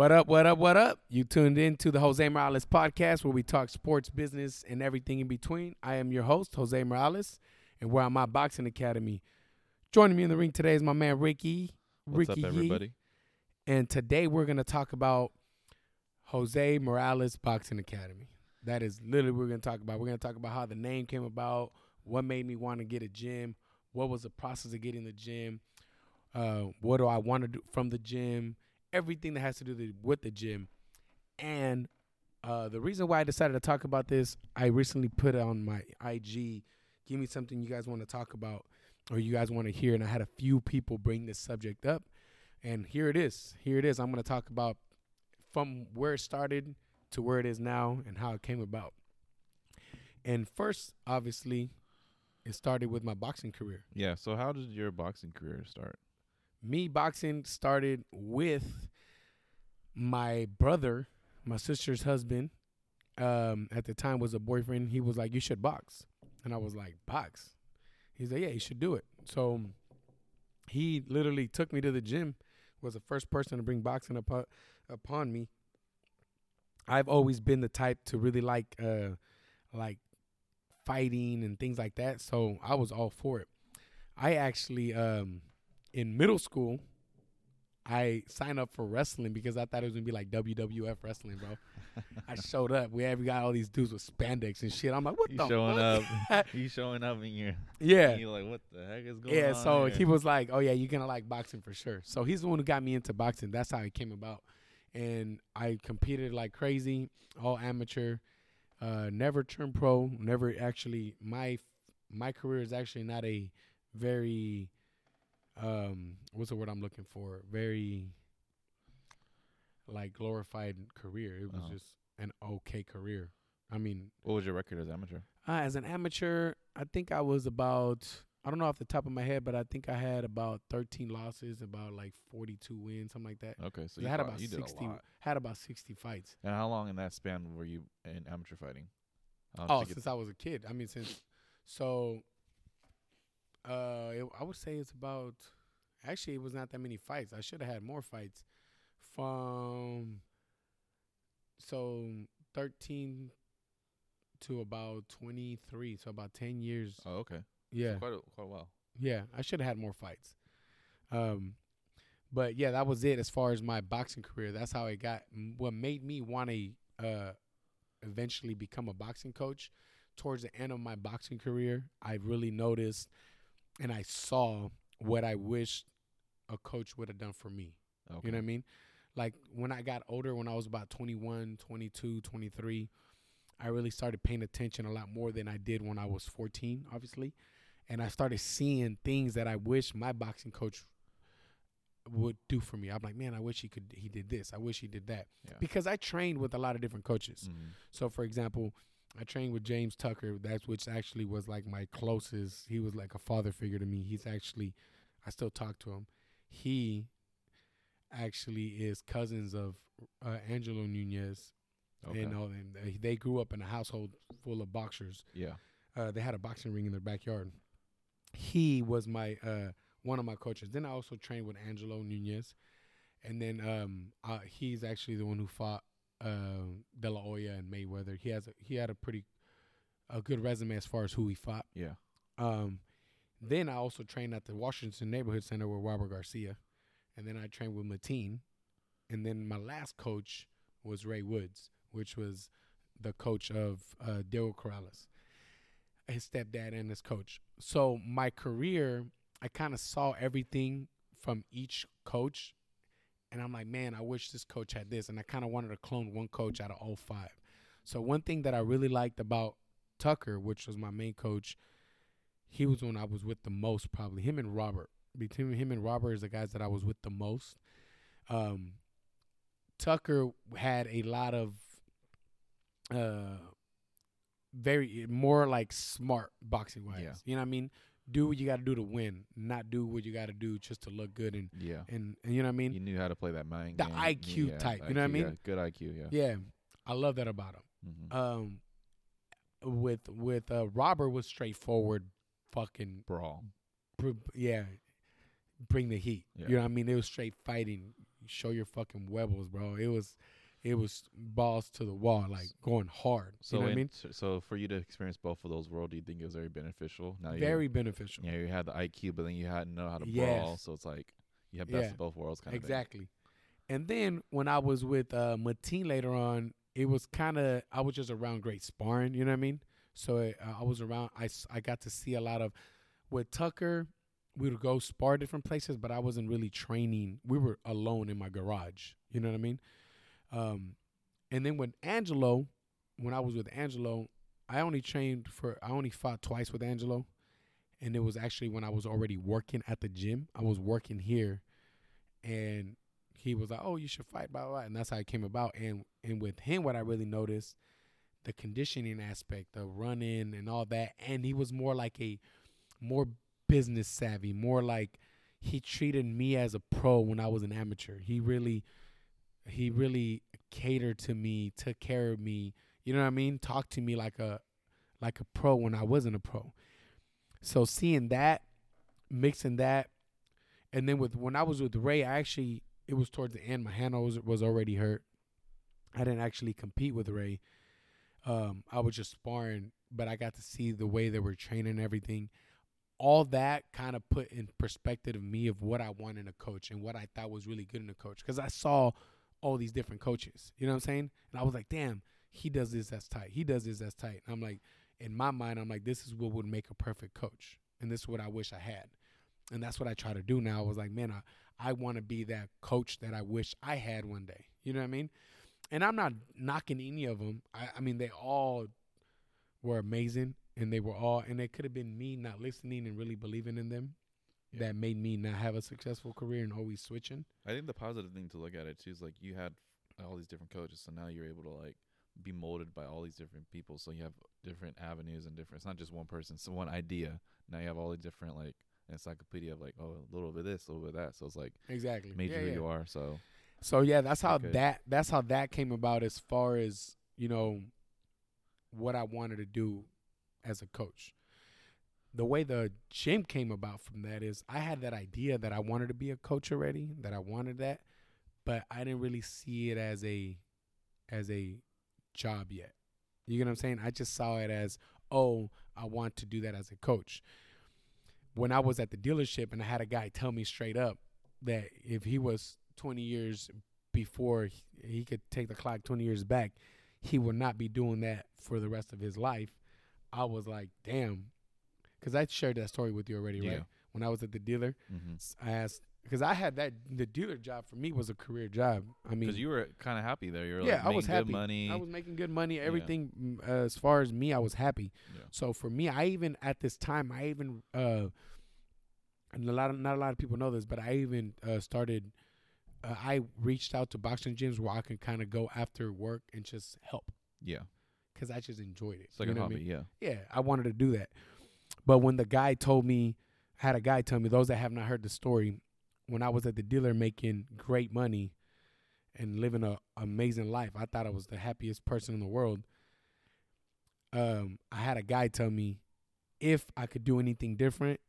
What up, what up, what up? You tuned in to the Jose Morales podcast where we talk sports, business, and everything in between. I am your host, Jose Morales, and we're at my boxing academy. Joining me in the ring today is my man Ricky. What's Ricky up, Yee. everybody? And today we're going to talk about Jose Morales Boxing Academy. That is literally what we're going to talk about. We're going to talk about how the name came about, what made me want to get a gym, what was the process of getting the gym, uh, what do I want to do from the gym, everything that has to do with the gym. And uh, the reason why I decided to talk about this, I recently put on my IG. Give me something you guys want to talk about or you guys want to hear. And I had a few people bring this subject up. And here it is. Here it is. I'm going to talk about from where it started to where it is now and how it came about. And first, obviously, it started with my boxing career. Yeah. So, how did your boxing career start? Me boxing started with my brother, my sister's husband. Um, at the time was a boyfriend. He was like, "You should box," and I was like, "Box?" He's like, "Yeah, you should do it." So he literally took me to the gym. Was the first person to bring boxing upon upon me. I've always been the type to really like uh like fighting and things like that. So I was all for it. I actually um in middle school I signed up for wrestling because I thought it was gonna be like WWF wrestling, bro. I showed up. We have got all these dudes with spandex and shit. I'm like, what You the showing fuck? You showing up in your yeah. you're like, what the heck is going Yeah, on? so here? he was like, "Oh yeah, you're gonna like boxing for sure." So he's the one who got me into boxing. That's how it came about, and I competed like crazy, all amateur, uh, never turned pro. Never actually my my career is actually not a very um what's the word I'm looking for? Very like glorified career. It was Uh-huh. just an okay career. I mean, what was your record as amateur? uh, as an amateur, I think I was about I don't know off the top of my head, but I think I had about 13 losses, about like 42 wins, something like that. Okay, so I you had about you 60 had about 60 fights. And how long in that span were you in amateur fighting? Oh, since I was a kid. I mean since so uh it, I would say it's about actually it was not that many fights. I should have had more fights from so 13 to about 23, so about 10 years. oh, okay. yeah. Quite a, quite a while. Yeah, I should have had more fights. Um, but yeah, that was it as far as my boxing career. That's how it got. What made me want to uh, eventually become a boxing coach. Towards the end of my boxing career, I really noticed and I saw what I wished a coach would have done for me. Okay. You know what I mean? Like when I got older, when I was about 21, 22, 23, I really started paying attention a lot more than I did when I was 14, obviously. And I started seeing things that I wish my boxing coach would do for me. I'm like, man, I wish he could he did this. I wish he did that. Yeah. Because I trained with a lot of different coaches. Mhm. So for example, I trained with James Tucker, that's which actually was like my closest. He was like a father figure to me. He's actually I still talk to him. He actually is cousins of uh, Angelo Nunez. Okay. And they- they grew up in a household full of boxers. yeah. Uh, they had a boxing ring in their backyard. He was my uh, one of my coaches. Then I also trained with Angelo Nunez, and then um, uh, he's actually the one who fought uh, De La Hoya and Mayweather. He has a, he had a pretty a good resume as far as who he fought. Yeah. Um, then I also trained at the Washington Neighborhood Center with Robert Garcia, and then I trained with Mateen, and then my last coach was Ray Woods, which was the coach of uh, Diego Corrales, his stepdad and his coach. So my career, I kind of saw everything from each coach, and I'm like, man, I wish this coach had this, and I kind of wanted to clone one coach out of all five. So one thing that I really liked about Tucker, which was my main coach, he was one I was with the most probably. Him and Robert. Between him and Robert is the guys that I was with the most. Um, Tucker had a lot of uh very more like smart boxing wise. Yeah. You know what I mean? Do what you got to do to win, not do what you got to do just to look good and, Yeah. and and you know what I mean? you knew how to play that mind The game. IQ Yeah, type, the you know what I IQ, yeah, mean? Good IQ, yeah. Yeah, I love that about him. hmm Um, with with uh, Robert was straightforward, fucking Brawl. br- yeah, bring the heat. Yeah. You know what I mean? It was straight fighting, show your fucking huevos, bro. It was, it was balls to the wall, like going hard. So you know what I mean? so- for you to experience both of those worlds, do you think it was very beneficial? Now Very beneficial. yeah, you had the IQ, but then you had to know how to Yes. brawl. So it's like you have best Yeah. of both worlds, kind of Exactly. And then when I was with uh, Mateen later on, it was kind of I was just around great sparring. You know what I mean? So uh, I was around. I I got to see a lot of with Tucker. We would go spar different places, but I wasn't really training. We were alone in my garage. You know what I mean? Um, and then with Angelo, when I was with Angelo, I only trained for I only fought twice with Angelo, and it was actually when I was already working at the gym. I was working here, and he was like, "Oh, you should fight," blah blah, and that's how it came about. And and with him, what I really noticed, the conditioning aspect, the running and all that, and he was more like a more business savvy, more like he treated me as a pro when I was an amateur. He really he really catered to me, took care of me. You know what I mean? Talked to me like a like a pro when I wasn't a pro. So seeing that, mixing that, and then with when I was with Ray, I actually it was towards the end. My hand was was already hurt. I didn't actually compete with Ray. Um, I was just sparring, but I got to see the way they were training everything. All that kind of put in perspective of me of what I want in a coach and what I thought was really good in a coach. Because I saw all these different coaches. You know what I'm saying? And I was like, damn, he does this that's tight. He does this that's tight. And I'm like, in my mind, I'm like, this is what would make a perfect coach. And this is what I wish I had. And that's what I try to do now. I was like, man, I, I want to be that coach that I wish I had one day. You know what I mean? And I'm not knocking any of them. I, I mean, they all were amazing, and they were all, and it could have been me not listening and really believing in them Yeah. that made me not have a successful career and always switching. I think the positive thing to look at it too is like you had all these different coaches, so now you're able to like be molded by all these different people. So you have different avenues and different. It's not just one person, so one idea. Now you have all the different like encyclopedia of like oh a little bit this, a little bit that. So it's like Exactly. made Yeah, you who yeah. you are. So So yeah, that's how Okay. that that's how that came about as far as, you know, what I wanted to do as a coach. The way the gym came about from that is I had that idea that I wanted to be a coach already, that I wanted that, but I didn't really see it as a as a job yet. You get what I'm saying? I just saw it as, oh, I want to do that as a coach. When I was at the dealership and I had a guy tell me straight up that if he was 20 years before he- he could take the clock 20 years back, he would not be doing that for the rest of his life. I was like, damn. Because I shared that story with you already, right? When I was at the dealer, mm-hmm. I asked, because I had that, the dealer job for me was a career job. I mean, because you were kind of happy there. You were yeah, like I was making happy. good money. I was making good money. Everything, mm, uh, as far as me, I was happy. yeah. So for me, I even at this time, I even uh, and a lot of not a lot of people know this, but I even uh, started. Uh, I reached out to boxing gyms where I can kind of go after work and just help yeah, because I just enjoyed it. it's like you a know I hobby. mean? Yeah, Yeah, I wanted to do that. But when the guy told me, had a guy tell me, those that have not heard the story, when I was at the dealer making great money and living a amazing life, I thought I was the happiest person in the world. Um, I had a guy tell me if I could do anything different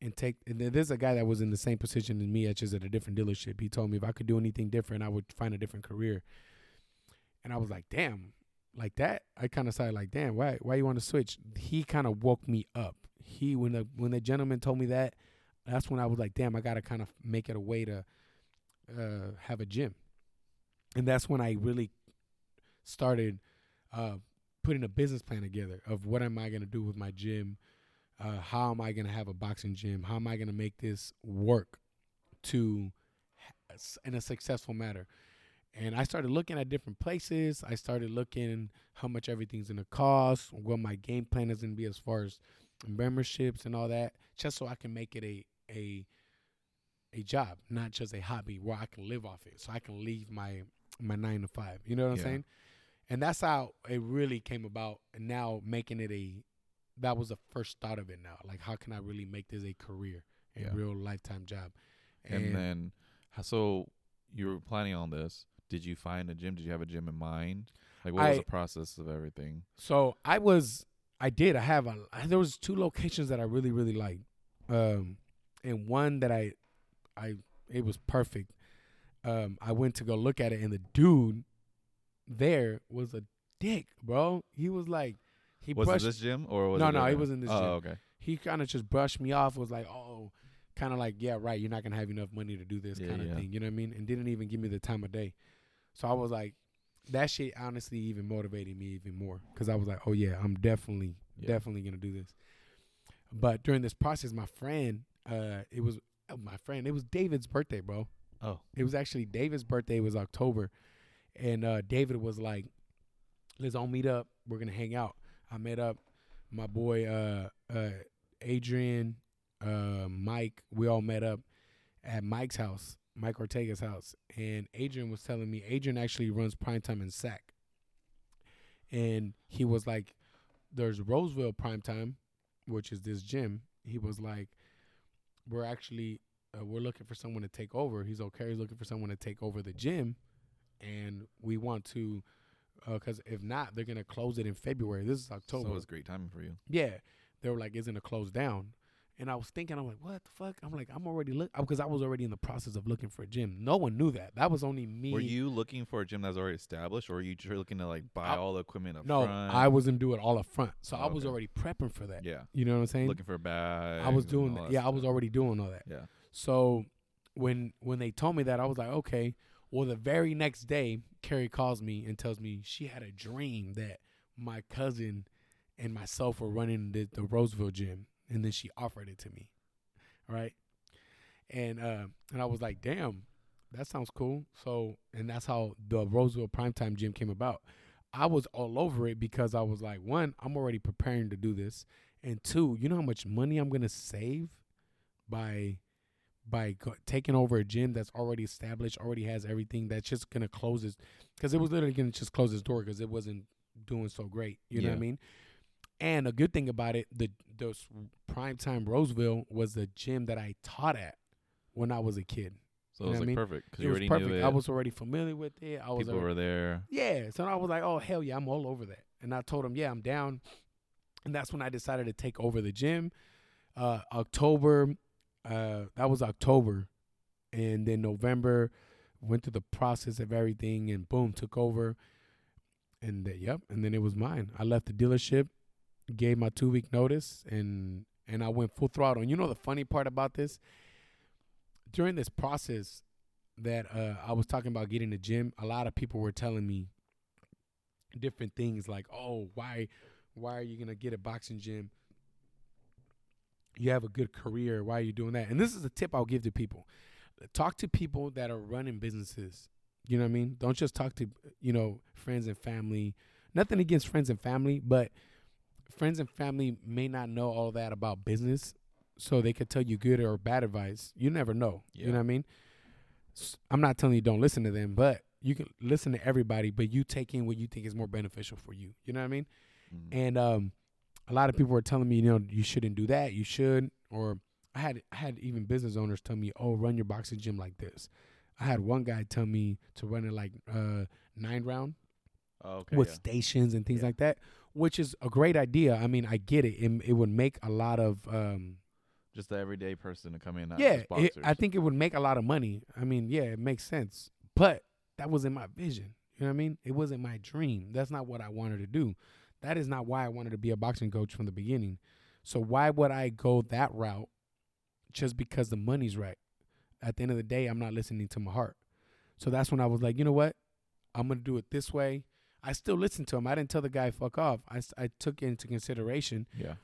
and take. And there's a guy that was in the same position as me, just at a different dealership. He told me if I could do anything different, I would find a different career. And I was like, damn, like that. I kind of started like, damn, why why you want to switch? He kind of woke me up. He when the when the gentleman told me that, that's when I was like, damn, I gotta kind of make it a way to uh, have a gym. And that's when I really started uh, putting a business plan together of what am I gonna do with my gym. Uh, how am I gonna have a boxing gym? How am I gonna make this work to in a successful manner? And I started looking at different places. I started looking how much everything's gonna cost, what my game plan is gonna be as far as memberships and all that, just so I can make it a a a job, not just a hobby where I can live off it. So I can leave my my nine to five. You know what I'm Yeah. saying? And that's how it really came about. And now making it a that was the first thought of it now. Like how can I really make this a career, a Yeah. real lifetime job? and, then h- so you were planning on this. Did you find a gym? Did you have a gym in mind? Like what was the process of everything? So I was, I did. I have a. There was two locations that I really, really liked, um, and one that I, I, it was perfect. um, I went to go look at it, and the dude there was a dick, bro. He was like, he Was brushed. this gym or was No, no, he wasn't this oh, gym. okay. he kind of just brushed me off. Was like, oh, kind of like, yeah, right. You're not gonna have enough money to do this Yeah, kind of yeah. thing. You know what I mean? And didn't even give me the time of day. So I was like, that shit honestly even motivated me even more because I was like, oh yeah, I'm definitely, Yeah. definitely gonna do this. But during this process, my friend, uh, it was uh, my friend. It was David's birthday, bro. Oh, It was actually David's birthday. It was October, and uh, David was like, "Let's all meet up. We're gonna hang out." I met up my boy uh, uh, Adrian, uh, Mike. We all met up at Mike's house, Mike Ortega's house, and Adrian was telling me Adrian actually runs primetime in SAC, and he was like, "There's Roseville primetime, which is this gym." He was like, "We're actually." uh, we're looking for someone to take over. He's okay. He's looking for someone to take over the gym, and we want to, because if not, they're gonna close it in February. This is October. so it was great timing for you. yeah, they were like, "Isn't it closed down?" And I was thinking, I'm like, "What the fuck?" I'm like, "I'm already look," because I was already in the process of looking for a gym. No one knew that. That was only me. Were you looking for a gym that's already established, or were you tr- looking to like buy I- all the equipment up no, front? I wasn't doing it all up front, so I oh, was Okay. already prepping for that. yeah, You know what I'm saying? looking for a bag. I was doing, that. yeah, I was already doing all that. Yeah. So when when they told me that, I was like, okay. Well, the very next day, Carrie calls me and tells me she had a dream that my cousin and myself were running the, the Roseville gym, and then she offered it to me, right? And uh, and I was like, damn, that sounds cool. So and that's how the Roseville Primetime Gym came about. I was all over it because I was like, one, I'm already preparing to do this, and two, you know how much money I'm gonna save by by go- taking over a gym that's already established, already has everything. That's just gonna close its because it was literally gonna just close its door because it wasn't doing so great. You know what I mean? And a good thing about it, the those primetime Roseville was the gym that I taught at when I was a kid. So You it was like mean? perfect because It you already perfect. knew it. I was already familiar with it. I was people already, were there. yeah. So I was like, oh hell yeah, I'm all over that. And I told him, yeah, I'm down. And that's when I decided to take over the gym. Uh, October, uh, that was October, and then November went through the process of everything, and boom, took over. And uh, yep, and then it was mine. I left the dealership, gave my two week notice, and and I went full throttle. And you know the funny part about this? During this process that uh, I was talking about getting the gym, a lot of people were telling me different things like, "Oh, why, why are you gonna get a boxing gym? You have a good career. Why are you doing that?" And this is a tip I'll give to people: talk to people that are running businesses. You know what I mean? Don't just talk to you know friends and family. Nothing against friends and family, but friends and family may not know all that about business, so they could tell you good or bad advice. You never know. You know what I mean? I'm not telling you don't listen to them, but you can listen to everybody, but you take in what you think is more beneficial for you. You know what I mean? Mhm. And um, a lot of people were telling me, you know, you shouldn't do that. You should. Or I had I had even business owners tell me, oh, run your boxing gym like this. I had one guy tell me to run it like uh, nine round Oh, okay. with yeah. stations and things Yeah. like that, which is a great idea. I mean, I get it. It, it would make a lot of um, Just the everyday person to come in. Yeah. It. I think it would make a lot of money. I mean, yeah, it makes sense. But that wasn't my vision. You know what I mean? It wasn't my dream. That's not what I wanted to do. That is not why I wanted to be a boxing coach from the beginning. So why would I go that route just because the money's right? At the end of the day, I'm not listening to my heart. So that's when I was like, you know what? I'm gonna do it this way. I still listened to him. I didn't tell the guy fuck off. I, I took it into consideration, Yeah.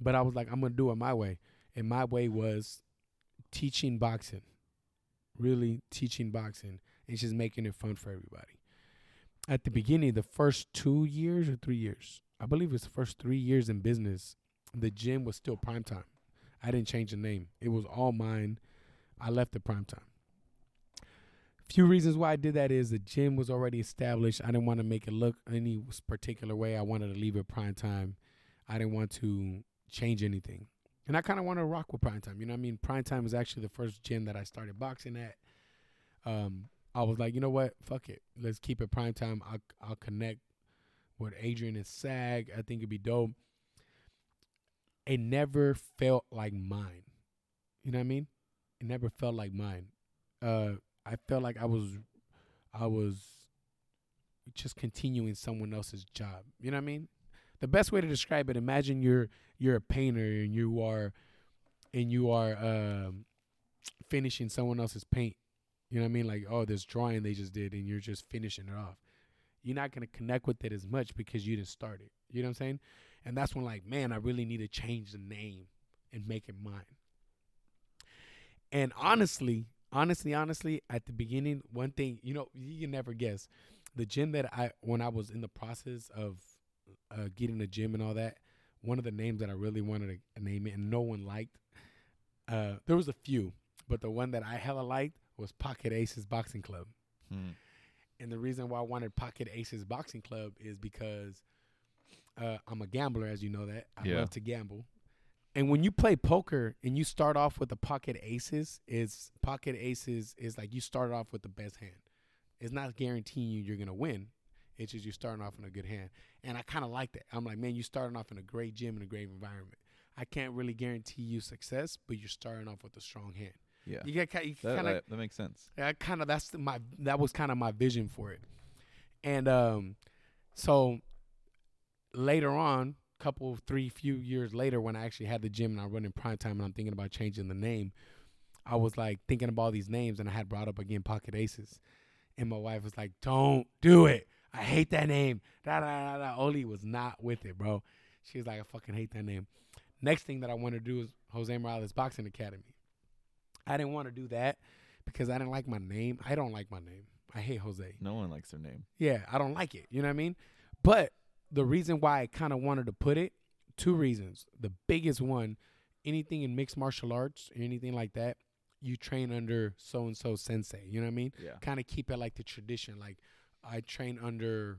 but I was like, I'm gonna do it my way. And my way was teaching boxing, really teaching boxing, and just making it fun for everybody. At the beginning, the first two years or three years, I believe it's the first three years in business, the gym was still prime time. I didn't change the name. It was all mine. I left the prime time. Few reasons why I did that is the gym was already established. I didn't want to make it look any particular way. I wanted to leave it prime time. I didn't want to change anything. And I kind of want to rock with prime time. You know what I mean? Prime time was actually the first gym that I started boxing at. Um, I was like, you know what? Fuck it. Let's keep it prime time. I'll, I'll connect with Adrian and SAC. I think it'd be dope. It never felt like mine. You know what I mean? It never felt like mine. Uh, I felt like I was I was just continuing someone else's job. You know what I mean? The best way to describe it, imagine you're you're a painter and you are and you are um finishing someone else's paint. You know what I mean? Like, oh, this drawing they just did and you're just finishing it off. You're not gonna connect with it as much because you didn't start it. You know what I'm saying? And that's when like, man, I really need to change the name and make it mine. And honestly, honestly, honestly, at the beginning, one thing, you know, you can never guess. The gym that I when I was in the process of uh, getting a gym and all that, one of the names that I really wanted to name it and no one liked. Uh, there was a few, but the one that I hella liked was Pocket Aces Boxing Club. Hmm. And the reason why I wanted Pocket Aces Boxing Club is because uh, I'm a gambler, as you know that. I Yeah. love to gamble. And when you play poker and you start off with the pocket aces, is pocket aces is like you start off with the best hand. It's not guaranteeing you you're gonna win. It's just you're starting off in a good hand. And I kind of like that. I'm like, man, you're starting off in a great gym and a great environment. I can't really guarantee you success, but you're starting off with a strong hand. Yeah. You get you That, kind of that, that makes sense. I kind of that's the- my that was kind of my vision for it, and um, so later on, couple three few years later, when I actually had the gym and I run in prime time, and I'm thinking about changing the name, I was like thinking about all these names, and I had brought up again Pocket Aces, and my wife was like, "Don't do it. I hate that name." Da da da da. Oli was not with it, bro. She was like, "I fucking hate that name." Next thing that I want to do is Jose Morales Boxing Academy. I didn't want to do that because I didn't like my name. I don't like my name. I hate Jose. No one likes their name. Yeah, I don't like it. You know what I mean? But the reason why I kind of wanted to put it, two reasons. The biggest one, anything in mixed martial arts or anything like that, you train under so and so sensei. You know what I mean? Yeah. Kind of keep it like the tradition. Like I train under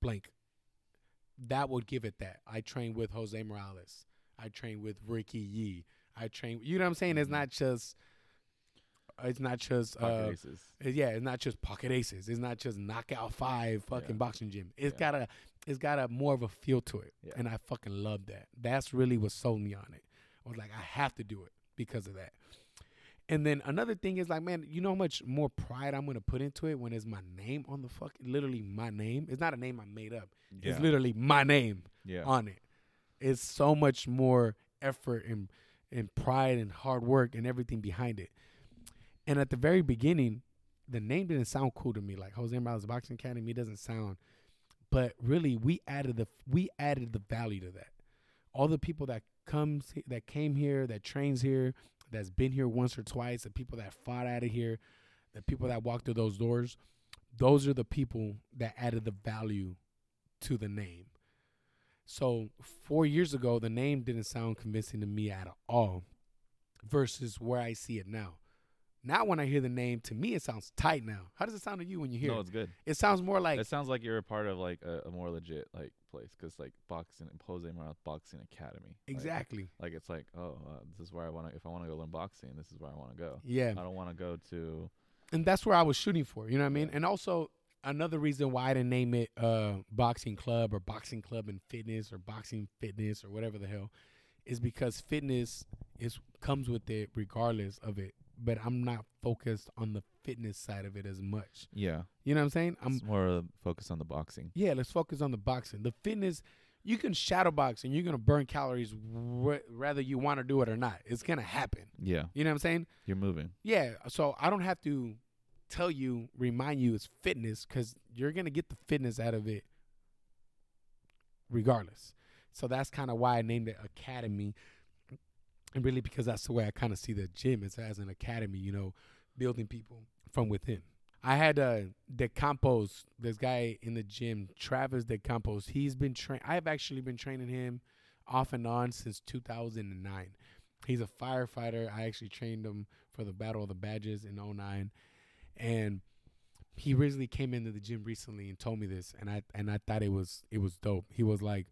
blank. That would give it that. I train with Jose Morales. I train with Ricky Yee. I train. You know what I'm saying? It's Mhm. not just. It's not just. Pocket uh, aces. uh, Yeah, it's not just pocket aces. It's not just knockout five fucking Yeah. boxing gym. It's Yeah. got a it's got a more of a feel to it. Yeah. And I fucking love that. That's really what sold me on it. I was like, I have to do it because of that. And then another thing is like, man, you know how much more pride I'm gonna put into it when it's my name on the fucking literally my name. It's not a name I made up. Yeah. It's literally my name yeah. on it. It's so much more effort and and pride and hard work and everything behind it. And at the very beginning, the name didn't sound cool to me. Like Jose Morales Boxing Academy doesn't sound. But really, we added the we added the value to that. All the people that comes that came here, that trains here, that's been here once or twice, the people that fought out of here, the people that walked through those doors, those are the people that added the value to the name. So four years ago, the name didn't sound convincing to me at all, versus where I see it now. Now, when I hear the name, to me it sounds tight. Now, how does it sound to you when you hear no, it? it's good. It sounds more like it sounds like you're a part of like a, a more legit like place because like boxing Jose Morales Boxing Academy. Like- exactly. Like, it's like oh uh, this is where I want to if I want to go learn boxing this is where I want to go. Yeah, I don't want to go to and that's where I was shooting for. You know what I mean? Yeah. And also another reason why I didn't name it uh, Boxing Club or Boxing Club and Fitness or Boxing Fitness or whatever the hell is because fitness is comes with it regardless of it. But I'm not focused on the fitness side of it as much. yeah. You know what I'm saying? I'm it's more focused on the boxing. yeah. Let's focus on the boxing. The fitness, you can shadow box and you're gonna burn calories wh- whether you want to do it or not. It's gonna happen. Yeah, You know what I'm saying? you're moving. Yeah, so I don't have to tell you, remind you it's fitness because you're gonna get the fitness out of it regardless. So that's kind of why I named it Academy, and really because that's the way I kind of see the gym is as an academy. You know, building people from within. I had uh, De Campos, this guy in the gym, Travis De Campos. He's been train. I've actually been training him off and on since 2009. He's a firefighter. I actually trained him for the Battle of the Badges in 09. And he originally came into the gym recently and told me this and I and I thought it was it was dope. He was like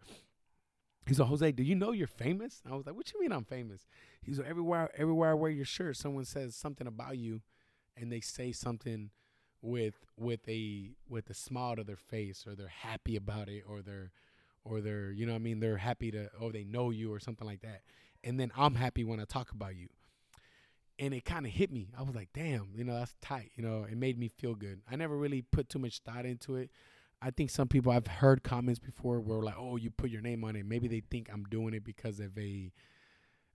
He's like, Jose, do you know you're famous? I was like, What you mean I'm famous? He's like, Everywhere everywhere I wear your shirt, someone says something about you and they say something with with a with a smile to their face or they're happy about it or they're or they're you know I mean they're happy to or they know you or something like that and then I'm happy when I talk about you and it kind of hit me. I was like, damn, you know, that's tight. You know, it made me feel good. I never really put too much thought into it. I think some people I've heard comments before where like, "Oh, you put your name on it." Maybe they think I'm doing it because of a,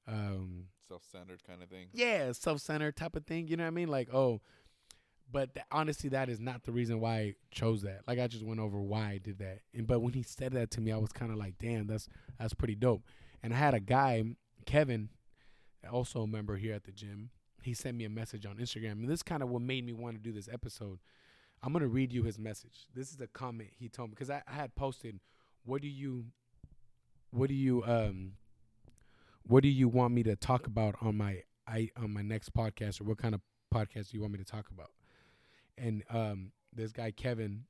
um, Self-centered kind of thing. yeah, self-centered type of thing. You know what I mean? Like, oh, but th- honestly, that is not the reason why I chose that. Like, I just went over why I did that. And but when he said that to me, I was kind of like, damn, that's that's pretty dope. And I had a guy, Kevin, also a member here at the gym. He sent me a message on Instagram, and this kind of what made me want to do this episode. I'm gonna read you his message. This is a comment he told me because I, I had posted, "What do you, what do you, um, what do you want me to talk about on my I on my next podcast, or what kind of podcast do you want me to talk about?" And um, this guy Kevin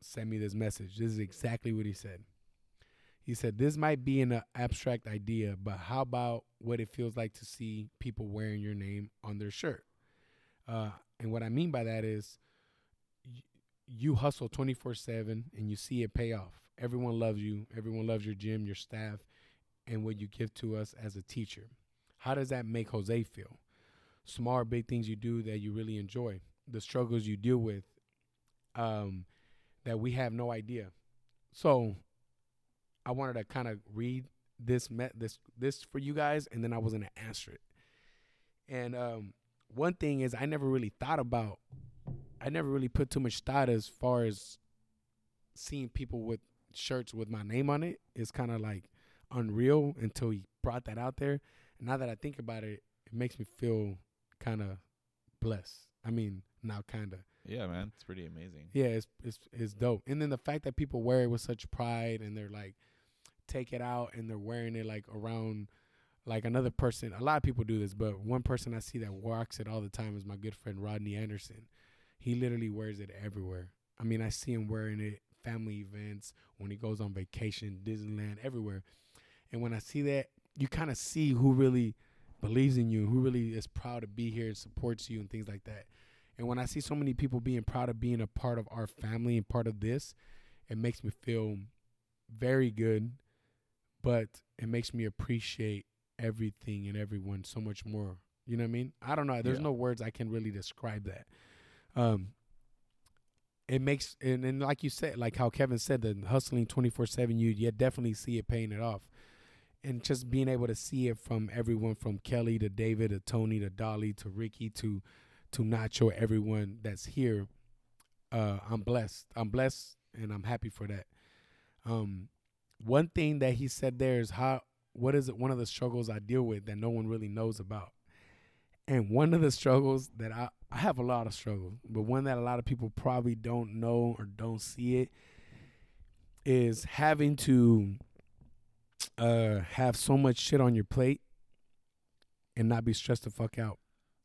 sent me this message. This is exactly what he said. He said, "This might be an uh, abstract idea, but how about what it feels like to see people wearing your name on their shirt?" Uh, and what I mean by that is, you hustle twenty four seven, and you see it pay off. Everyone loves you. Everyone loves your gym, your staff, and what you give to us as a teacher. How does that make Jose feel? Small big things you do that you really enjoy, the struggles you deal with, um, that we have no idea. So, I wanted to kind of read this met this this for you guys, and then I was gonna answer it. And um, one thing is, I never really thought about. I never really put too much thought as far as seeing people with shirts with my name on it. It's kind of like unreal until he brought that out there. And now that I think about it, it makes me feel kind of blessed. I mean, now kind of. Yeah, man, it's pretty amazing. Yeah, it's it's it's dope. And then the fact that people wear it with such pride and they're like take it out and they're wearing it like around like another person. A lot of people do this, but one person I see that rocks it all the time is my good friend Rodney Anderson. He literally wears it everywhere. I mean, I see him wearing it family events, when he goes on vacation, Disneyland, everywhere. And when I see that, you kind of see who really believes in you, who really is proud to be here and supports you and things like that. And when I see so many people being proud of being a part of our family and part of this, it makes me feel very good, but it makes me appreciate everything and everyone so much more. You know what I mean? I don't know. There's Yeah. no words I can really describe that. Um, it makes and, and like you said, like how Kevin said, the hustling twenty four seven, you you definitely see it paying it off, and just being able to see it from everyone from Kelly to David to Tony to Dolly to Ricky to to Nacho, everyone that's here. Uh, I'm blessed. I'm blessed, and I'm happy for that. Um, one thing that he said there is how what is it? One of the struggles I deal with that no one really knows about, and one of the struggles that I I have a lot of struggles, but one that a lot of people probably don't know or don't see it is having to uh have so much shit on your plate and not be stressed the fuck out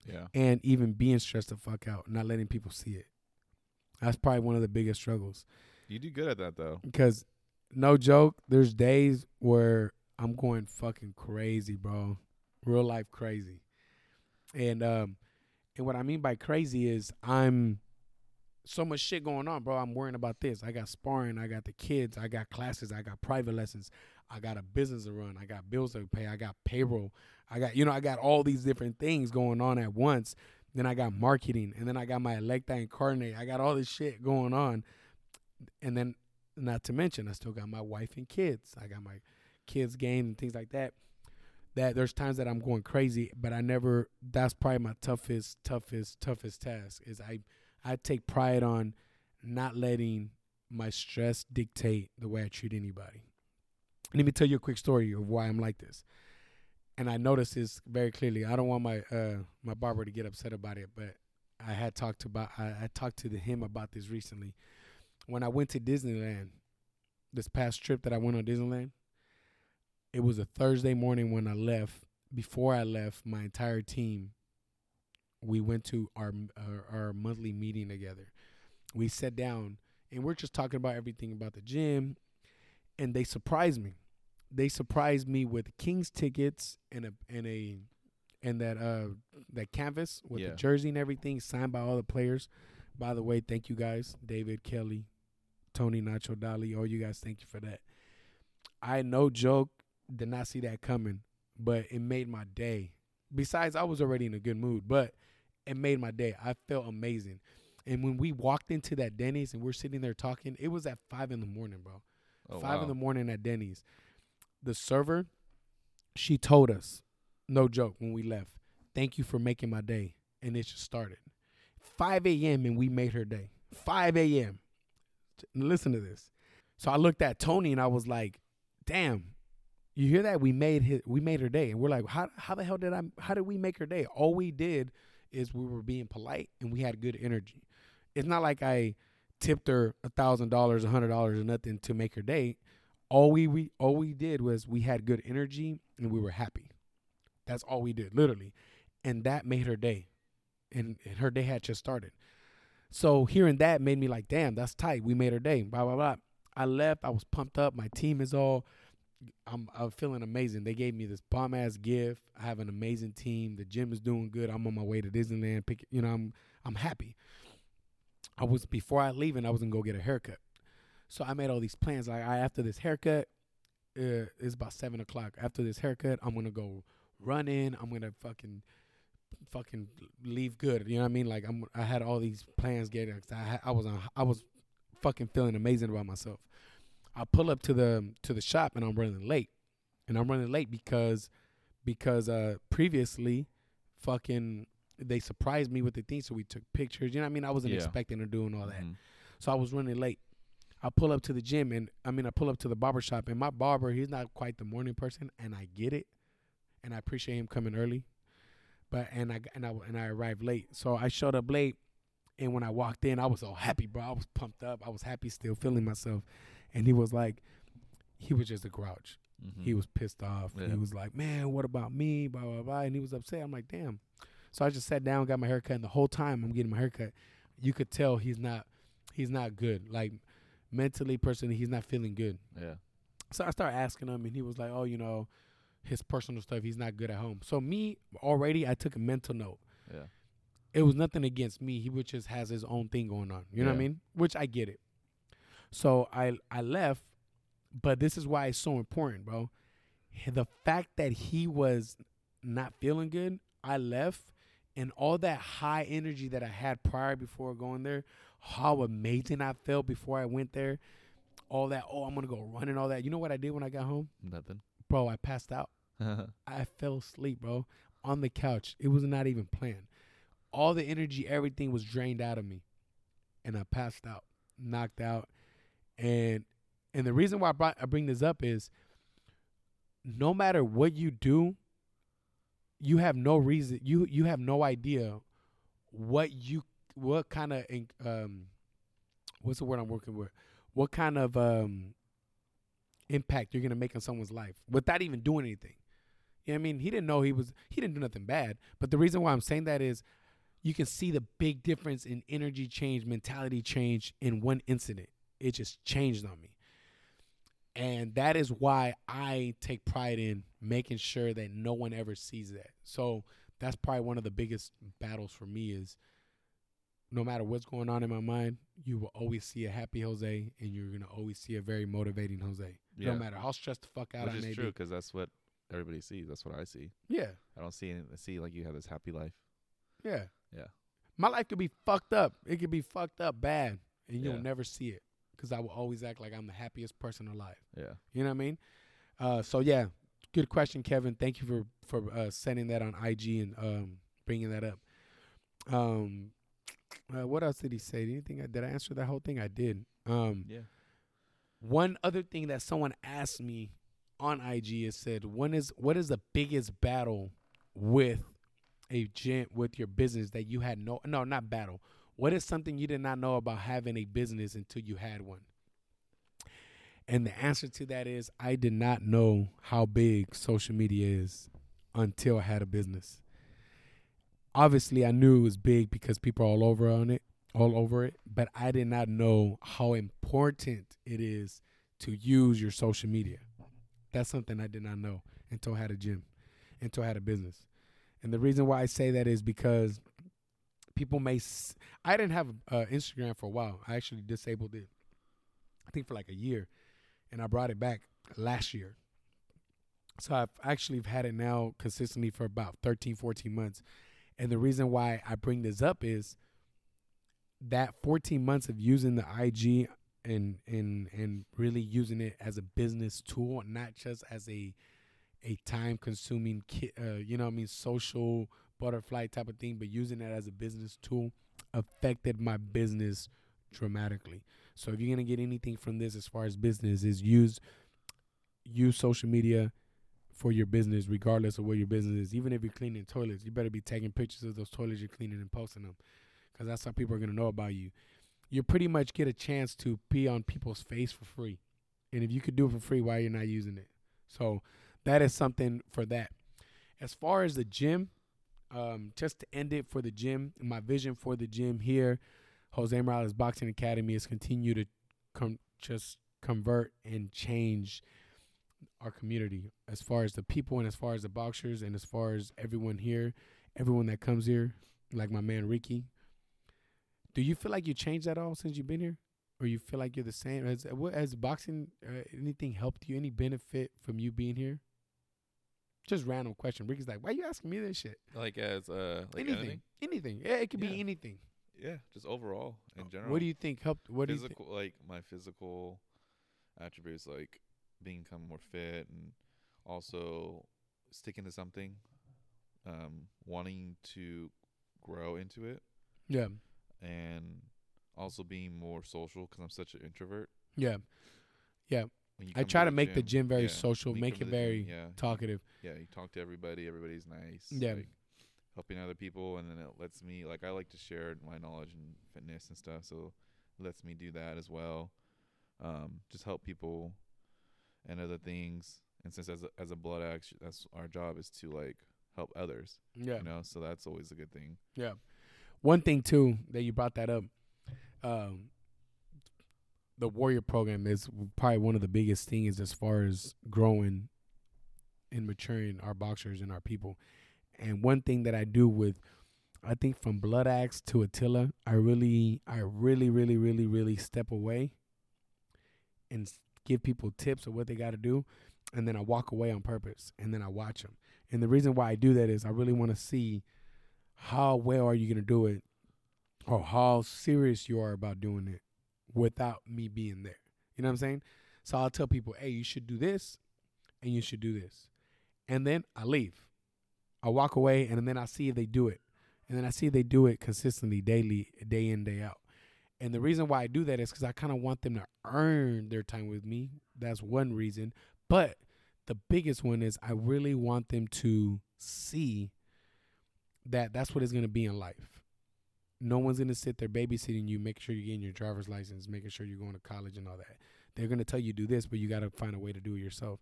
Yeah. and even being stressed the fuck out, not letting people see it. That's probably one of the biggest struggles. You do good at that though. Because no joke, there's days where I'm going fucking crazy, bro. Real life crazy. And um and what I mean by crazy is I'm so much shit going on, bro. I'm worrying about this. I got sparring, I got the kids, I got classes, I got private lessons, I got a business to run, I got bills to pay, I got payroll, I got you know, I got all these different things going on at once. Then I got marketing, and then I got my Electa Incarnate. I got all this shit going on, and then not to mention, I still got my wife and kids. I got my kids' game and things like that. That there's times that I'm going crazy, but I never. That's probably my toughest, toughest, toughest task. Is I, I take pride on not letting my stress dictate the way I treat anybody. Let me tell you a quick story of why I'm like this. And I noticed this very clearly. I don't want my uh my barber to get upset about it, but I had talked about I, I talked to him about this recently. When I went to Disneyland, this past trip that I went on Disneyland, it was a Thursday morning when I left. Before I left, my entire team, we went to our our, our monthly meeting together. We sat down and we're just talking about everything about the gym, and they surprised me. They surprised me with Kings tickets and a and a and that uh that canvas with Yeah. the jersey and everything signed by all the players. By the way, thank you guys, David, Kelly, Tony, Nacho, Dolly, all you guys. Thank you for that. I no joke did not see that coming, but it made my day. besides I was already in a good mood, but it made my day. I felt amazing. And when we walked into that Denny's and we're sitting there talking, it was at five in the morning, bro. Oh, five wow. in the morning at Denny's. The server, she told us, no joke, when we left, thank you for making my day. And it just started. 5 a.m. and we made her day. 5 a.m. Listen to this. So I looked at Tony and I was like, damn, you hear that? We made his, we made her day. And we're like, how, how the hell did I, how did we make her day? All we did is we were being polite and we had good energy. It's not like I tipped her a thousand dollars, a hundred dollars, or nothing to make her day. All we, we all we did was we had good energy and we were happy. That's all we did, literally, and that made her day, and, and her day had just started. So hearing that made me like, damn, that's tight. We made her day. Blah blah blah. I left. I was pumped up. My team is all. I'm I'm feeling amazing. They gave me this bomb ass gift. I have an amazing team. The gym is doing good. I'm on my way to Disneyland. Pick, you know, I'm I'm happy. I was before I leave, and I was gonna go get a haircut. So I made all these plans. Like I after this haircut, uh, it's about seven o'clock. After this haircut, I'm gonna go run in. I'm gonna fucking fucking leave good. You know what I mean? Like I'm. I had all these plans getting. I I was on. I was fucking feeling amazing about myself. I pull up to the to the shop and I'm running late, and I'm running late because because uh previously, fucking they surprised me with the thing, so we took pictures. You know what I mean? I wasn't Yeah. expecting her doing all that. Mhm. So I was running late. I pull up to the gym and I mean I pull up to the barber shop and my barber he's not quite the morning person and I get it, and I appreciate him coming early, but and I and I and I arrived late. So I showed up late, and when I walked in I was all happy, bro. I was pumped up. I was happy, still feeling myself, and he was like, he was just a grouch. Mhm. He was pissed off. He was like, man, what about me? Blah blah blah, and he was upset. I'm like, damn. So I just sat down, got my haircut, and the whole time I'm getting my haircut, you could tell he's not he's not good. Like mentally, personally, he's not feeling good. Yeah. So I started asking him, and he was like, "Oh, you know, his personal stuff. He's not good at home." So me already, I took a mental note. Yeah. It was nothing against me. He just has his own thing going on. You know what I mean? Which I get it. So I I left, but this is why it's so important, bro. The fact that he was not feeling good, I left, and all that high energy that I had prior before going there, how amazing I felt before I went there, all that. Oh, I'm gonna go run and all that. You know what I did when I got home, Nothing. bro? I passed out. I fell asleep, bro, on the couch. It was not even planned. All the energy, everything was drained out of me, and I passed out, knocked out, and and the reason why I, brought, I bring this up is, no matter what you do, you have no reason. You you have no idea what you what kind of um what's the word I'm working with? What kind of um impact you're gonna make on someone's life without even doing anything. You know I mean? He didn't know he was he didn't do nothing bad. But the reason why I'm saying that is you can see the big difference in energy change, mentality change in one incident. It just changed on me. And that is why I take pride in making sure that no one ever sees that. So that's probably one of the biggest battles for me is no matter what's going on in my mind, you will always see a happy Jose and you're gonna always see a very motivating Jose. Yeah. No matter how stressed the fuck out Which I is may true be. because that's what everybody sees. That's what I see. Yeah. I don't see any, I see like you have this happy life. Yeah. Yeah. My life could be fucked up. It could be fucked up bad, and you'll never see it because I will always act like I'm the happiest person alive. Yeah. You know what I mean? Uh, so yeah, good question, Kevin. Thank you for for uh, sending that on IG and um, bringing that up. Um, uh, what else did he say? Anything? Did I answer that whole thing? I did. Um, Yeah. one other thing that someone asked me on IG is said, "When is what is the biggest battle with a gym with your business that you had no no not battle? What is something you did not know about having a business until you had one?" And the answer to that is I did not know how big social media is until I had a business. Obviously, I knew it was big because people are all over on it, all over it, but I did not know how important it is to use your social media. That's something I did not know until I had a gym, until I had a business. And the reason why I say that is because people may. S- I didn't have uh, Instagram for a while. I actually disabled it. I think for like a year, and I brought it back last year. So I've actually had it now consistently for about 13, 14 months. And the reason why I bring this up is that 14 months of using the IG and and and really using it as a business tool, not just as a a time consuming ki- uh, you know what I mean social butterfly type of thing, but using that as a business tool affected my business dramatically. So if you're gonna get anything from this as far as business is use use social media for your business, regardless of what your business is. Even if you're cleaning toilets, you better be taking pictures of those toilets you're cleaning and posting them, because that's how people are gonna know about you. You pretty much get a chance to be on people's face for free, and if you could do it for free, why you're not using it? So that is something for that. As far as the gym, um, just to end it for the gym, my vision for the gym here, Jose Morales Boxing Academy is continue to come just convert and change our community as far as the people and as far as the boxers and as far as everyone here, everyone that comes here, like my man Ricky. Do you feel like you changed at all since you've been here, or you feel like you're the same? Has has boxing uh, anything helped you? Any benefit from you being here? Just random question. Ricky's like, why you asking me this shit? Like as uh like anything, anything? anything. Yeah, it could be Yeah. anything. Yeah, just overall in general. What do you think helped? What do you think? physical like my physical attributes like being become more fit and also sticking to something um wanting to grow into it Yeah, and also being more social because i'm such an introvert yeah. you I try to the make the gym- very yeah, social, make it to very yeah talkative. yeah you talk to everybody everybody's nice Yeah. like, helping other people and then it lets me like i like to share my knowledge and fitness and stuff so it lets me do that as well um just help people and other things and since as a, as a blood axe that's our job is to like help others Yeah. you know so that's always a good thing Yeah. One thing too that you brought that up, um, the warrior program is probably one of the biggest things as far as growing and maturing our boxers and our people. And one thing that I do with, I think from Blood Axe to Attila, I really, I really, really, really, really step away and give people tips of what they got to do, and then I walk away on purpose, and then I watch them. And the reason why I do that is I really want to see how well are you going to do it or how serious you are about doing it without me being there. You know what I'm saying? So I'll tell people, hey, you should do this and you should do this. And then I leave. I walk away and then I see if they do it. And then I see if they do it consistently, daily, day in, day out. And the reason why I do that is because I kind of want them to earn their time with me. That's one reason. But the biggest one is I really want them to see that that's what it's going to be in life. No one's going to sit there babysitting you, making sure you're getting your driver's license, making sure you're going to college and all that. They're going to tell you do this, but you got to find a way to do it yourself.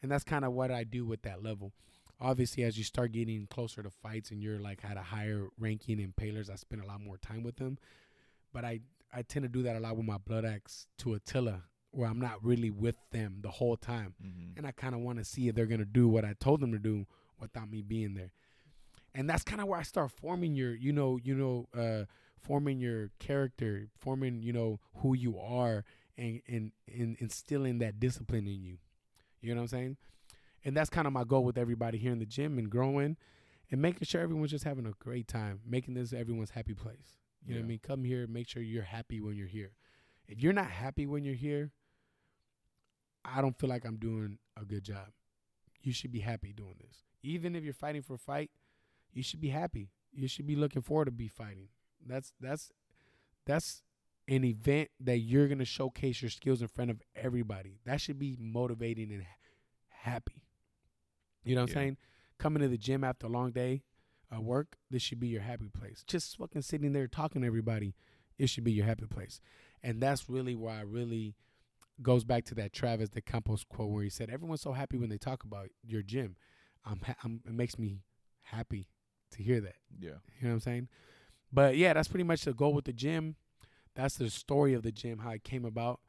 And that's kind of what I do with that level. Obviously, as you start getting closer to fights and you're like at a higher ranking in Palers, I spend a lot more time with them. But I, I tend to do that a lot with my blood axe to Attila, where I'm not really with them the whole time mm-hmm. and I kind of want to see if they're gonna do what I told them to do without me being there. And that's kind of where I start forming your, you know, you know, uh, forming your character, forming, you know, who you are, and and, and instilling that discipline in you. You know what I'm saying? And that's kind of my goal with everybody here in the gym and growing, and making sure everyone's just having a great time, making this everyone's happy place. You know what I mean? Come here, make sure you're happy when you're here. If you're not happy when you're here, I don't feel like I'm doing a good job. You should be happy doing this. Even if you're fighting for a fight, you should be happy. You should be looking forward to be fighting. That's that's that's an event that you're gonna showcase your skills in front of everybody. That should be motivating and happy. You know what I'm saying? Coming to the gym after a long day of work, this should be your happy place. Just fucking sitting there talking to everybody, it should be your happy place. And that's really why I really goes back to that Travis de Campos quote where he said, "Everyone's so happy when they talk about your gym. I'm, ha- I'm it makes me happy to hear that. yeah You know what I'm saying? But yeah, that's pretty much the goal with the gym. That's the story of the gym, how it came about.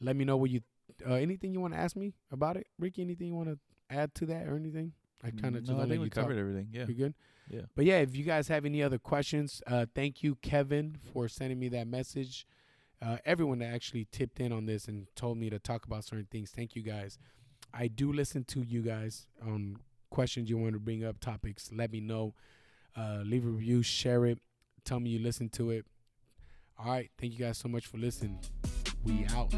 Let me know what you, uh, anything you want to ask me about it, Ricky. Anything you want to add to that or anything? I kind of just no, I think you we covered talk. everything yeah You good? yeah But yeah, if you guys have any other questions, uh, thank you, Kevin, for sending me that message. Uh, everyone that actually tipped in on this and told me to talk about certain things, thank you guys. I do listen to you guys on questions you want to bring up, topics. Let me know. Uh, leave a review, share it, tell me you listen to it. All right. Thank you guys so much for listening. We out.